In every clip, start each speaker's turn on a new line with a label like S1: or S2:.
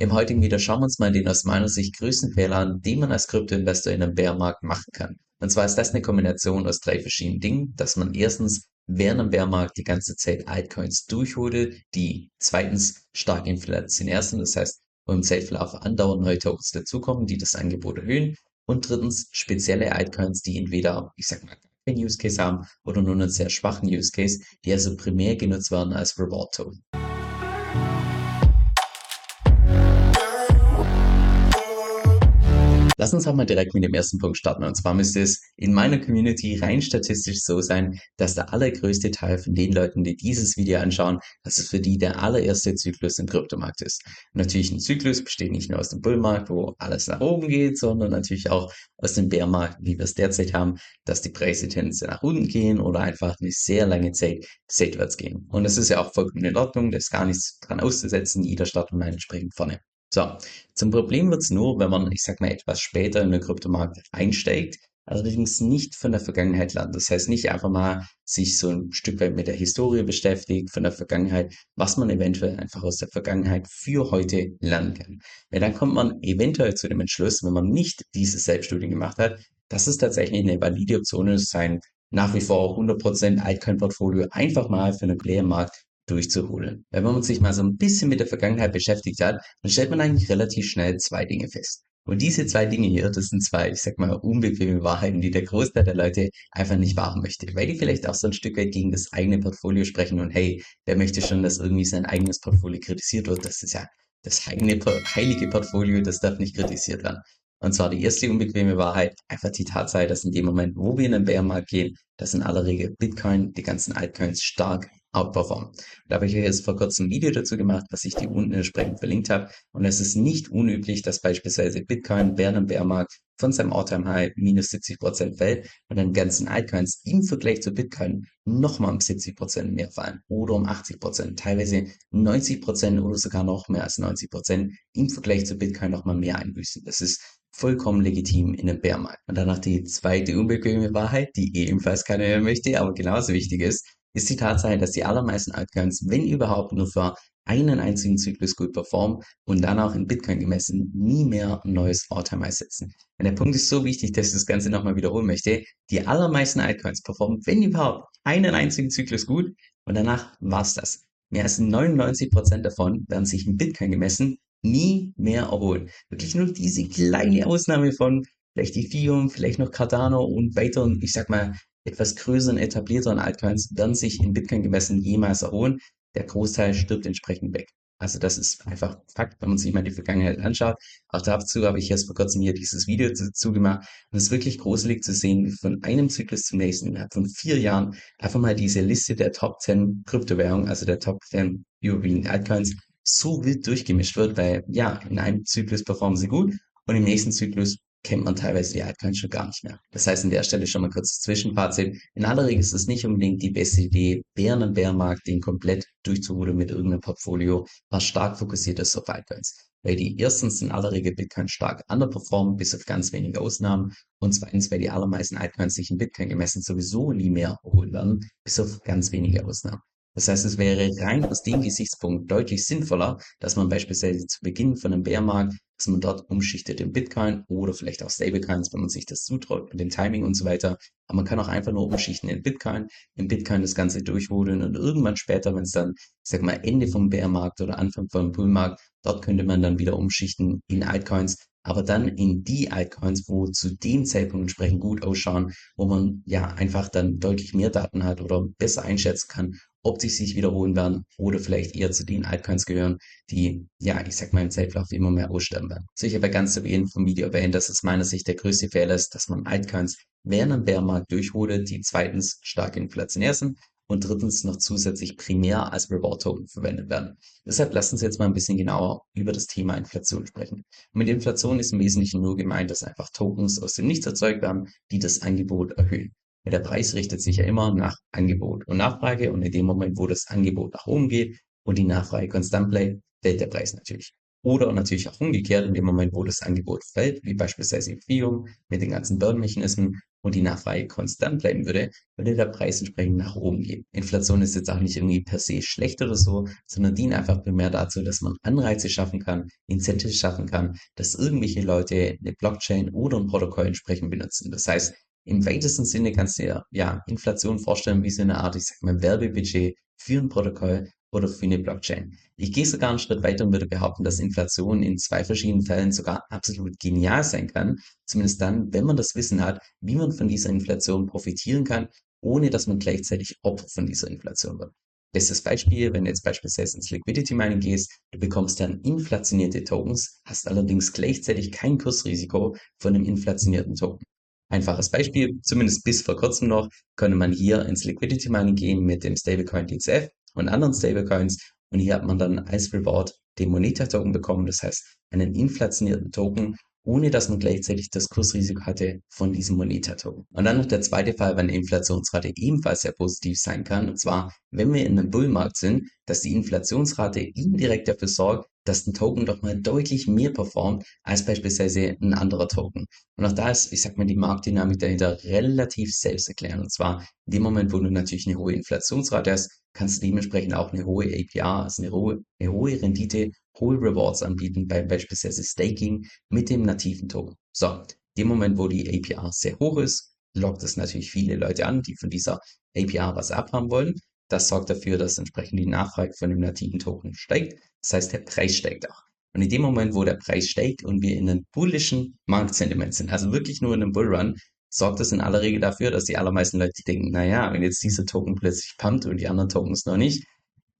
S1: Im heutigen Video schauen wir uns mal den aus meiner Sicht größten Fehler an, den man als Kryptoinvestor in einem Bärmarkt machen kann. Und zwar ist das eine Kombination aus drei verschiedenen Dingen, dass man erstens während dem Bärmarkt die ganze Zeit Altcoins durchholt, die zweitens stark inflationär sind, das heißt, im Zeitverlauf andauernd neue Tokens dazukommen, die das Angebot erhöhen und drittens spezielle Altcoins, die entweder, ich sag mal, keinen Use Case haben oder nur einen sehr schwachen Use Case, die also primär genutzt werden als Reward Token. Lass uns auch mal direkt mit dem ersten Punkt starten. Und zwar müsste es in meiner Community rein statistisch so sein, dass der allergrößte Teil von den Leuten, die dieses Video anschauen, dass es für die der allererste Zyklus im Kryptomarkt ist. Natürlich ein Zyklus besteht nicht nur aus dem Bullmarkt, wo alles nach oben geht, sondern natürlich auch aus dem Bärmarkt, wie wir es derzeit haben, dass die Preise tendenziell nach unten gehen oder einfach eine sehr lange Zeit seitwärts gehen. Und das ist ja auch vollkommen in Ordnung, da ist gar nichts dran auszusetzen, jeder startet mal entsprechend vorne. So, zum Problem wird's nur, wenn man, ich sag mal, etwas später in den Kryptomarkt einsteigt, allerdings nicht von der Vergangenheit lernt. Das heißt nicht einfach mal sich so ein Stück weit mit der Historie beschäftigt, von der Vergangenheit, was man eventuell einfach aus der Vergangenheit für heute lernen kann. Weil dann kommt man eventuell zu dem Entschluss, wenn man nicht diese Selbststudie gemacht hat, dass es tatsächlich eine valide Option ist, sein nach wie vor 100% Altcoin-Portfolio einfach mal für einen Player-Markt durchzuholen. Wenn man sich mal so ein bisschen mit der Vergangenheit beschäftigt hat, dann stellt man eigentlich relativ schnell zwei Dinge fest. Und diese zwei Dinge hier, das sind zwei, ich sag mal, unbequeme Wahrheiten, die der Großteil der Leute einfach nicht wahren möchte, weil die vielleicht auch so ein Stück weit gegen das eigene Portfolio sprechen und hey, wer möchte schon, dass irgendwie sein eigenes Portfolio kritisiert wird? Das ist ja das heilige Portfolio, das darf nicht kritisiert werden. Und zwar die erste unbequeme Wahrheit, einfach die Tatsache, dass in dem Moment, wo wir in den Bärmarkt gehen, dass in aller Regel Bitcoin, die ganzen Altcoins stark outperformen. Da habe ich euch jetzt vor kurzem ein Video dazu gemacht, was ich dir unten entsprechend verlinkt habe. Und es ist nicht unüblich, dass beispielsweise Bitcoin während dem Bärmarkt von seinem All-Time-High minus 70% fällt und dann ganzen Altcoins im Vergleich zu Bitcoin nochmal um 70% mehr fallen oder um 80%, teilweise 90% oder sogar noch mehr als 90% im Vergleich zu Bitcoin nochmal mehr einbüßen. Das ist vollkommen legitim in einem Bärmarkt. Und danach die zweite unbequeme Wahrheit, die ebenfalls keiner hören möchte, aber genauso wichtig ist, ist die Tatsache, dass die allermeisten Altcoins, wenn überhaupt, nur für einen einzigen Zyklus gut performen und dann auch in Bitcoin gemessen nie mehr ein neues All-Time-High setzen. Und der Punkt ist so wichtig, dass ich das Ganze nochmal wiederholen möchte. Die allermeisten Altcoins performen, wenn überhaupt, einen einzigen Zyklus gut und danach war's das. Mehr als 99% davon werden sich in Bitcoin gemessen nie mehr erholen. Wirklich nur diese kleine Ausnahme von vielleicht Ethereum, vielleicht noch Cardano und weiteren, ich sag mal, etwas größeren, etablierteren Altcoins werden sich in Bitcoin gemessen jemals erholen. Der Großteil stirbt entsprechend weg. Also das ist einfach Fakt, wenn man sich mal die Vergangenheit anschaut. Auch dazu habe ich erst vor kurzem hier dieses Video dazu gemacht. Und es ist wirklich gruselig zu sehen, wie von einem Zyklus zum nächsten, innerhalb von vier Jahren, einfach mal diese Liste der Top 10 Kryptowährungen, also der Top 10 überwiegend Altcoins, so wild durchgemischt wird, weil ja, in einem Zyklus performen sie gut und im nächsten Zyklus kennt man teilweise die Altcoins schon gar nicht mehr. Das heißt an der Stelle schon mal kurz Zwischenfazit. In aller Regel ist es nicht unbedingt die beste Idee, während einem Bärmarkt den komplett durchzuholen mit irgendeinem Portfolio, was stark fokussiert ist auf Altcoins. Weil die erstens in aller Regel Bitcoin stark underperformen, bis auf ganz wenige Ausnahmen. Und zweitens, weil die allermeisten Altcoins sich in Bitcoin gemessen sowieso nie mehr erholen werden, bis auf ganz wenige Ausnahmen. Das heißt, es wäre rein aus dem Gesichtspunkt deutlich sinnvoller, dass man beispielsweise zu Beginn von einem Bärmarkt, dass man dort umschichtet in Bitcoin oder vielleicht auch Stablecoins, wenn man sich das zutraut mit dem Timing und so weiter. Aber man kann auch einfach nur umschichten in Bitcoin, in Bitcoin das Ganze durchholen und irgendwann später, wenn es dann, ich sag mal, Ende vom Bärmarkt oder Anfang vom Bullmarkt, dort könnte man dann wieder umschichten in Altcoins, aber dann in die Altcoins, wo zu dem Zeitpunkt entsprechend gut ausschauen, wo man ja einfach dann deutlich mehr Daten hat oder besser einschätzen kann, ob sie sich wiederholen werden oder vielleicht eher zu den Altcoins gehören, die, ja, ich sag mal, im Zeitlauf immer mehr aussterben werden. Sicher aber ganz zu Beginn vom Video erwähnt, dass es meiner Sicht der größte Fehler ist, dass man Altcoins während einem Bärmarkt durchholt, die zweitens stark inflationär sind und drittens noch zusätzlich primär als Reward Token verwendet werden. Deshalb lassen Sie jetzt mal ein bisschen genauer über das Thema Inflation sprechen. Mit Inflation ist im Wesentlichen nur gemeint, dass einfach Tokens aus dem Nichts erzeugt werden, die das Angebot erhöhen. Der Preis richtet sich ja immer nach Angebot und Nachfrage und in dem Moment, wo das Angebot nach oben geht und die Nachfrage konstant bleibt, fällt der Preis natürlich. Oder natürlich auch umgekehrt, in dem Moment, wo das Angebot fällt, wie beispielsweise Ethereum mit den ganzen Burn-Mechanismen und die Nachfrage konstant bleiben würde, würde der Preis entsprechend nach oben gehen. Inflation ist jetzt auch nicht irgendwie per se schlecht oder so, sondern dient einfach primär dazu, dass man Anreize schaffen kann, Incentives schaffen kann, dass irgendwelche Leute eine Blockchain oder ein Protokoll entsprechend benutzen. Das heißt, im weitesten Sinne kannst du dir ja Inflation vorstellen wie so eine Art, ich sag mal, Werbebudget für ein Protokoll oder für eine Blockchain. Ich gehe sogar einen Schritt weiter und würde behaupten, dass Inflation in zwei verschiedenen Fällen sogar absolut genial sein kann. Zumindest dann, wenn man das Wissen hat, wie man von dieser Inflation profitieren kann, ohne dass man gleichzeitig Opfer von dieser Inflation wird. Bestes Beispiel, wenn du jetzt beispielsweise ins Liquidity Mining gehst, du bekommst dann inflationierte Tokens, hast allerdings gleichzeitig kein Kursrisiko von einem inflationierten Token. Einfaches Beispiel, zumindest bis vor kurzem noch, konnte man hier ins Liquidity Mining gehen mit dem Stablecoin DXF und anderen Stablecoins und hier hat man dann als Reward den Moneta Token bekommen, das heißt einen inflationierten Token, ohne dass man gleichzeitig das Kursrisiko hatte von diesem Moneta Token. Und dann noch der zweite Fall, wenn eine Inflationsrate ebenfalls sehr positiv sein kann, und zwar, wenn wir in einem Bullmarkt sind, dass die Inflationsrate indirekt dafür sorgt, dass ein Token doch mal deutlich mehr performt als beispielsweise ein anderer Token. Und auch da ist, ich sag mal, die Marktdynamik dahinter relativ selbsterklärend. Und zwar in dem Moment, wo du natürlich eine hohe Inflationsrate hast, kannst du dementsprechend auch eine hohe APR, also eine hohe, eine hohe Rendite, hohe Rewards anbieten, bei beispielsweise Staking mit dem nativen Token. So, dem Moment, wo die APR sehr hoch ist, lockt es natürlich viele Leute an, die von dieser APR was abhaben wollen. Das sorgt dafür, dass entsprechend die Nachfrage von dem nativen Token steigt. Das heißt, der Preis steigt auch. Und in dem Moment, wo der Preis steigt und wir in einem bullischen Marktsentiment sind, also wirklich nur in einem Bullrun, sorgt das in aller Regel dafür, dass die allermeisten Leute denken, naja, wenn jetzt dieser Token plötzlich pumpt und die anderen Tokens noch nicht,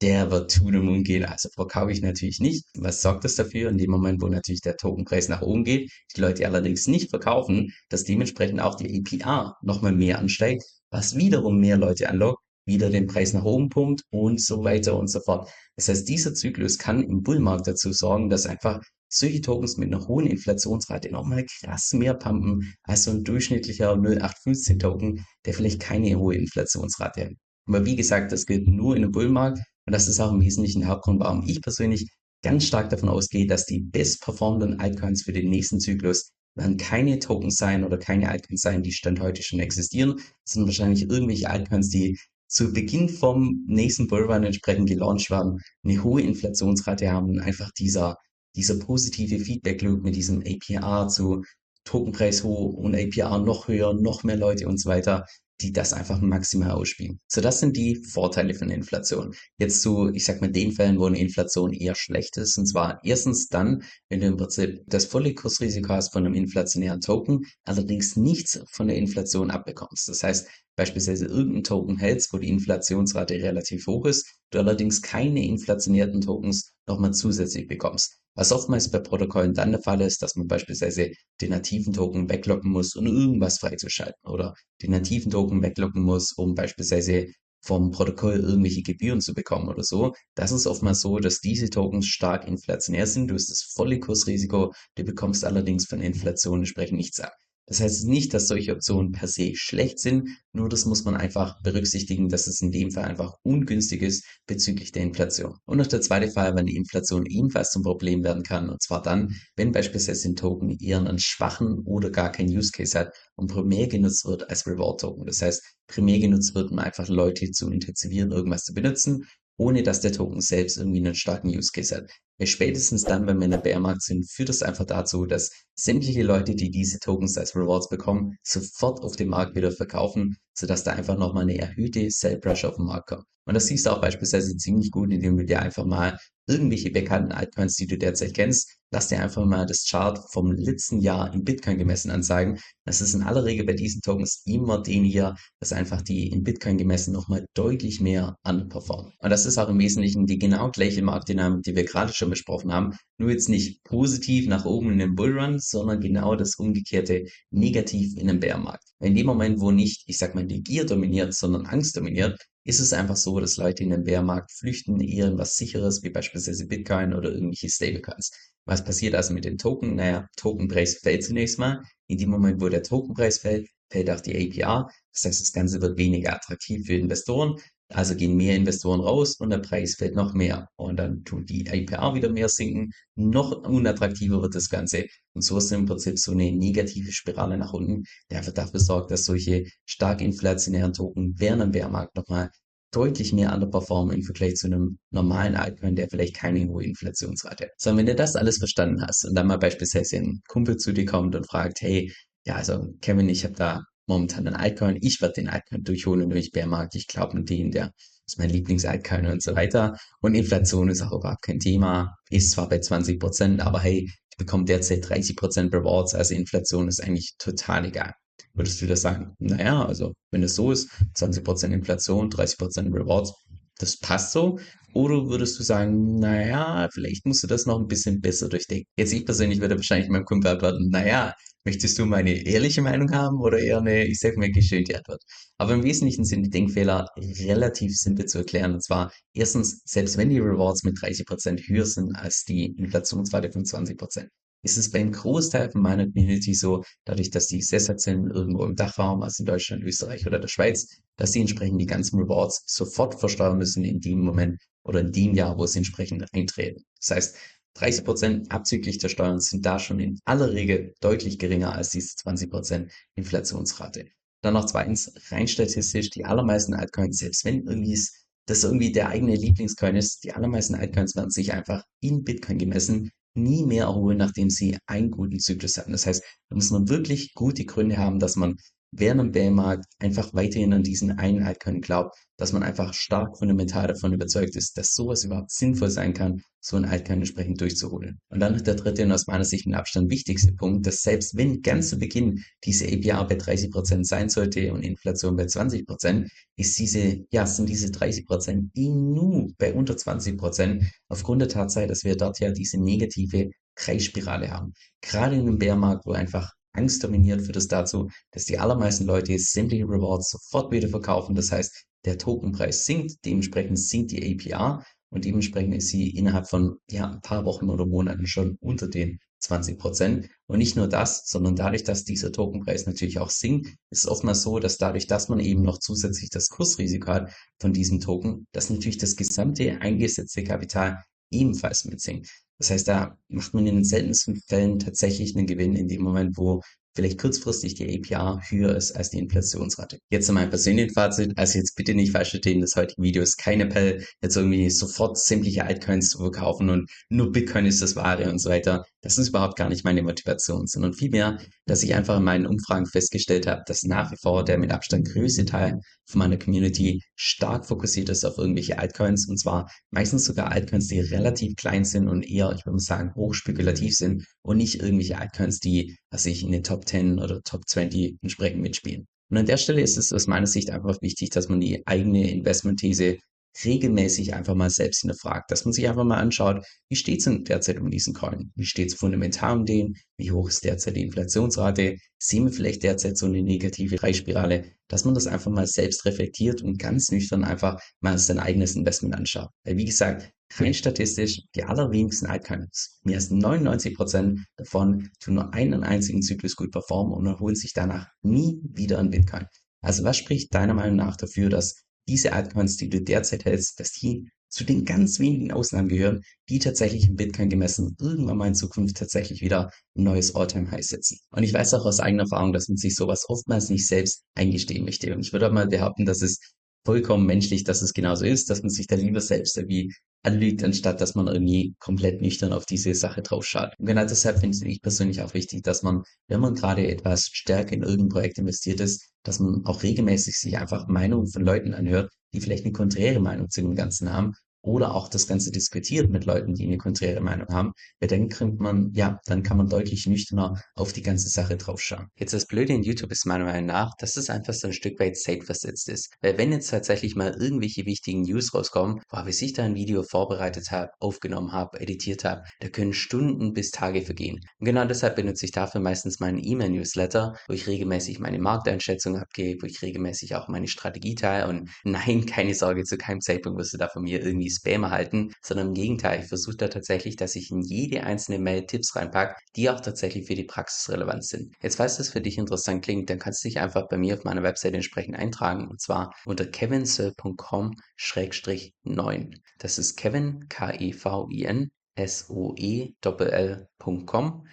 S1: der wird to the moon gehen, also verkaufe ich natürlich nicht. Was sorgt das dafür? In dem Moment, wo natürlich der Tokenpreis nach oben geht, die Leute allerdings nicht verkaufen, dass dementsprechend auch die APR nochmal mehr ansteigt, was wiederum mehr Leute anlockt, wieder den Preis nach oben pumpt und so weiter und so fort. Das heißt, dieser Zyklus kann im Bullmarkt dazu sorgen, dass einfach solche Tokens mit einer hohen Inflationsrate nochmal krass mehr pumpen als so ein durchschnittlicher 0815 Token, der vielleicht keine hohe Inflationsrate hat. Aber wie gesagt, das gilt nur in einem Bullmarkt und das ist auch im Wesentlichen Hauptgrund, warum ich persönlich ganz stark davon ausgehe, dass die best performenden Altcoins für den nächsten Zyklus werden keine Tokens sein oder keine Altcoins sein, die Stand heute schon existieren, sondern wahrscheinlich irgendwelche Altcoins, die zu Beginn vom nächsten Bullrun entsprechend gelauncht werden, eine hohe Inflationsrate haben einfach dieser, dieser positive Feedback-Loop mit diesem APR zu Tokenpreis hoch und APR noch höher, noch mehr Leute und so weiter, die das einfach maximal ausspielen. So, das sind die Vorteile von Inflation. Jetzt zu, ich sag mal, den Fällen, wo eine Inflation eher schlecht ist. Und zwar erstens dann, wenn du im Prinzip das volle Kursrisiko hast von einem inflationären Token, allerdings nichts von der Inflation abbekommst. Das heißt, beispielsweise irgendein Token hältst, wo die Inflationsrate relativ hoch ist, du allerdings keine inflationierten Tokens nochmal zusätzlich bekommst. Was oftmals bei Protokollen dann der Fall ist, dass man beispielsweise den nativen Token weglocken muss, um irgendwas freizuschalten oder den nativen Token weglocken muss, um beispielsweise vom Protokoll irgendwelche Gebühren zu bekommen oder so. Das ist oftmals so, dass diese Tokens stark inflationär sind. Du hast das volle Kursrisiko, du bekommst allerdings von Inflation entsprechend nichts ab. Das heißt nicht, dass solche Optionen per se schlecht sind, nur das muss man einfach berücksichtigen, dass es in dem Fall einfach ungünstig ist bezüglich der Inflation. Und noch der zweite Fall, wenn die Inflation ebenfalls zum Problem werden kann, und zwar dann, wenn beispielsweise ein Token eher einen schwachen oder gar keinen Use Case hat und primär genutzt wird als Reward Token. Das heißt, primär genutzt wird, um einfach Leute zu intensivieren, irgendwas zu benutzen ohne dass der Token selbst irgendwie einen starken Use Case hat. Spätestens dann, wenn wir in der Bärmarkt sind, führt das einfach dazu, dass sämtliche Leute, die diese Tokens als Rewards bekommen, sofort auf dem Markt wieder verkaufen, sodass da einfach nochmal eine erhöhte Sell Pressure auf den Markt kommt. Und das siehst du auch beispielsweise ziemlich gut, indem du dir einfach mal irgendwelche bekannten Altcoins, die du derzeit kennst, lass dir einfach mal das Chart vom letzten Jahr in Bitcoin gemessen anzeigen. Das ist in aller Regel bei diesen Tokens immer den hier, dass einfach die in Bitcoin gemessen nochmal deutlich mehr underperformen. Und das ist auch im Wesentlichen die genau gleiche Marktdynamik, die wir gerade schon besprochen haben. Nur jetzt nicht positiv nach oben in den Bullrun, sondern genau das umgekehrte negativ in den Bärmarkt. In dem Moment, wo nicht, ich sag mal, die Gier dominiert, sondern Angst dominiert, ist es einfach so, dass Leute in den Bärmarkt flüchten, eher in was sicheres, wie beispielsweise Bitcoin oder irgendwelche Stablecoins. Was passiert also mit den Token? Naja, Tokenpreis fällt zunächst mal. In dem Moment, wo der Tokenpreis fällt, fällt auch die APR. Das heißt, das Ganze wird weniger attraktiv für Investoren. Also gehen mehr Investoren raus und der Preis fällt noch mehr. Und dann tut die IPR wieder mehr sinken. Noch unattraktiver wird das Ganze. Und so ist im Prinzip so eine negative Spirale nach unten, einfach dafür sorgt, dass solche stark inflationären Token während dem Bärmarkt nochmal deutlich mehr underperformen im Vergleich zu einem normalen Altcoin, der vielleicht keine hohe Inflationsrate hat. So, wenn du das alles verstanden hast und dann mal beispielsweise ein Kumpel zu dir kommt und fragt, hey, ja, also Kevin, ich habe da momentan einen Altcoin, ich werde den Altcoin durchholen durch Bärmarkt, ich glaube an den, der ist mein Lieblings-Altcoin und so weiter. Und Inflation ist auch überhaupt kein Thema, ist zwar bei 20 Prozent, aber hey, ich bekomme derzeit 30 Prozent Rewards, also Inflation ist eigentlich total egal würdest du das sagen? Naja, also wenn es so ist, 20% Inflation, 30% Rewards, das passt so. Oder würdest du sagen, naja, vielleicht musst du das noch ein bisschen besser durchdenken. Jetzt ich persönlich würde wahrscheinlich meinem Kumpel antworten, naja, möchtest du meine ehrliche Meinung haben oder eher eine, ich sag mal, geschönte Antwort? Aber im Wesentlichen sind die Denkfehler relativ simpel zu erklären. Und zwar, erstens, selbst wenn die Rewards mit 30% höher sind als die Inflationsrate von 20%, ist es beim Großteil von meiner Community so, dadurch, dass die sind, irgendwo im Dachraum, also in Deutschland, Österreich oder der Schweiz, dass sie entsprechend die ganzen Rewards sofort versteuern müssen in dem Moment oder in dem Jahr, wo sie entsprechend eintreten. Das heißt, 30 Prozent abzüglich der Steuern sind da schon in aller Regel deutlich geringer als diese 20 Prozent Inflationsrate. Dann noch zweitens, rein statistisch, die allermeisten Altcoins, selbst wenn irgendwie das irgendwie der eigene Lieblingscoin ist, die allermeisten Altcoins werden sich einfach in Bitcoin gemessen nie mehr erholen, nachdem sie einen guten Zyklus hatten. Das heißt, da muss man wirklich gute Gründe haben, dass man während dem Bärmarkt einfach weiterhin an diesen einen Altcoin glaubt, dass man einfach stark fundamental davon überzeugt ist, dass sowas überhaupt sinnvoll sein kann, so ein Altcoin entsprechend durchzuholen. Und dann der dritte und aus meiner Sicht mit Abstand wichtigste Punkt, dass selbst wenn ganz zu Beginn diese APR bei 30 Prozent sein sollte und Inflation bei 20%, Prozent, ist diese, ja, sind diese 30 Prozent nur bei unter 20 Prozent aufgrund der Tatsache, dass wir dort ja diese negative Preisspirale haben. Gerade in einem Bärmarkt, wo einfach Angst dominiert, führt es dazu, dass die allermeisten Leute sämtliche Rewards sofort wieder verkaufen. Das heißt, der Tokenpreis sinkt, dementsprechend sinkt die APR und dementsprechend ist sie innerhalb von ja, ein paar Wochen oder Monaten schon unter den 20 Prozent. Und nicht nur das, sondern dadurch, dass dieser Tokenpreis natürlich auch sinkt, ist es oftmals so, dass dadurch, dass man eben noch zusätzlich das Kursrisiko hat von diesem Token, dass natürlich das gesamte eingesetzte Kapital ebenfalls mitsinkt. Das heißt, da macht man in den seltensten Fällen tatsächlich einen Gewinn in dem Moment, wo vielleicht kurzfristig die APR höher ist als die Inflationsrate. Jetzt zu meinem persönlichen Fazit, also jetzt bitte nicht falsch verstehen, das heutige Video ist kein Appell, jetzt irgendwie sofort sämtliche Altcoins zu verkaufen und nur Bitcoin ist das Wahre und so weiter. Das ist überhaupt gar nicht meine Motivation, sondern vielmehr, dass ich einfach in meinen Umfragen festgestellt habe, dass nach wie vor der mit Abstand größte Teil von meiner Community stark fokussiert ist auf irgendwelche Altcoins und zwar meistens sogar Altcoins, die relativ klein sind und eher, ich würde sagen, hochspekulativ sind und nicht irgendwelche Altcoins, die, was ich in den Top 10 oder Top 20 entsprechend mitspielen. Und an der Stelle ist es aus meiner Sicht einfach wichtig, dass man die eigene Investmentthese regelmäßig einfach mal selbst hinterfragt, dass man sich einfach mal anschaut, wie steht es denn derzeit um diesen Coin? Wie steht es fundamental um den? Wie hoch ist derzeit die Inflationsrate? Sehen wir vielleicht derzeit so eine negative Preisspirale? Dass man das einfach mal selbst reflektiert und ganz nüchtern einfach mal sein eigenes Investment anschaut. Weil wie gesagt, rein statistisch, die allerwenigsten Altcoins, mehr als 99 Prozent davon tun nur einen einzigen Zyklus gut performen und erholen sich danach nie wieder an Bitcoin. Also was spricht deiner Meinung nach dafür, dass diese Altcoins, die du derzeit hältst, dass die zu den ganz wenigen Ausnahmen gehören, die tatsächlich im Bitcoin gemessen irgendwann mal in Zukunft tatsächlich wieder ein neues All-Time-High setzen. Und ich weiß auch aus eigener Erfahrung, dass man sich sowas oftmals nicht selbst eingestehen möchte. Und ich würde auch mal behaupten, dass es vollkommen menschlich, dass es genauso ist, dass man sich da lieber selbst irgendwie anlügt, anstatt dass man irgendwie komplett nüchtern auf diese Sache drauf schaut. Und genau deshalb finde ich persönlich auch wichtig, dass man, wenn man gerade etwas stärker in irgendein Projekt investiert ist, dass man auch regelmäßig sich einfach Meinungen von Leuten anhört, die vielleicht eine konträre Meinung zu dem Ganzen haben oder auch das Ganze diskutiert mit Leuten, die eine konträre Meinung haben, weil dann kriegt man, ja, dann kann man deutlich nüchterner auf die ganze Sache draufschauen. Jetzt das Blöde in YouTube ist meiner Meinung nach, dass es einfach so ein Stück weit safe versetzt ist. Weil wenn jetzt tatsächlich mal irgendwelche wichtigen News rauskommen, wo ich sich da ein Video vorbereitet habe, aufgenommen habe, editiert habe, da können Stunden bis Tage vergehen. Und genau deshalb benutze ich dafür meistens meinen E-Mail-Newsletter, wo ich regelmäßig meine Markteinschätzung abgebe, wo ich regelmäßig auch meine Strategie teile und nein, keine Sorge, zu keinem Zeitpunkt wirst du da von mir irgendwie irgendwie Spam erhalten, sondern im Gegenteil, ich versuche da tatsächlich, dass ich in jede einzelne Mail Tipps reinpacke, die auch tatsächlich für die Praxis relevant sind. Jetzt, falls das für dich interessant klingt, dann kannst du dich einfach bei mir auf meiner Webseite entsprechend eintragen und zwar unter kevinsoe.com-9. Das ist Kevin, K-E-V-I-N, S-O-E-L-L.com,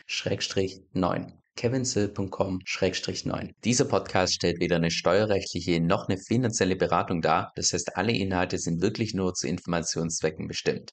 S1: Schrägstrich 9 kevinsill.com-9. Dieser Podcast stellt weder eine steuerrechtliche noch eine finanzielle Beratung dar. Das heißt, alle Inhalte sind wirklich nur zu Informationszwecken bestimmt.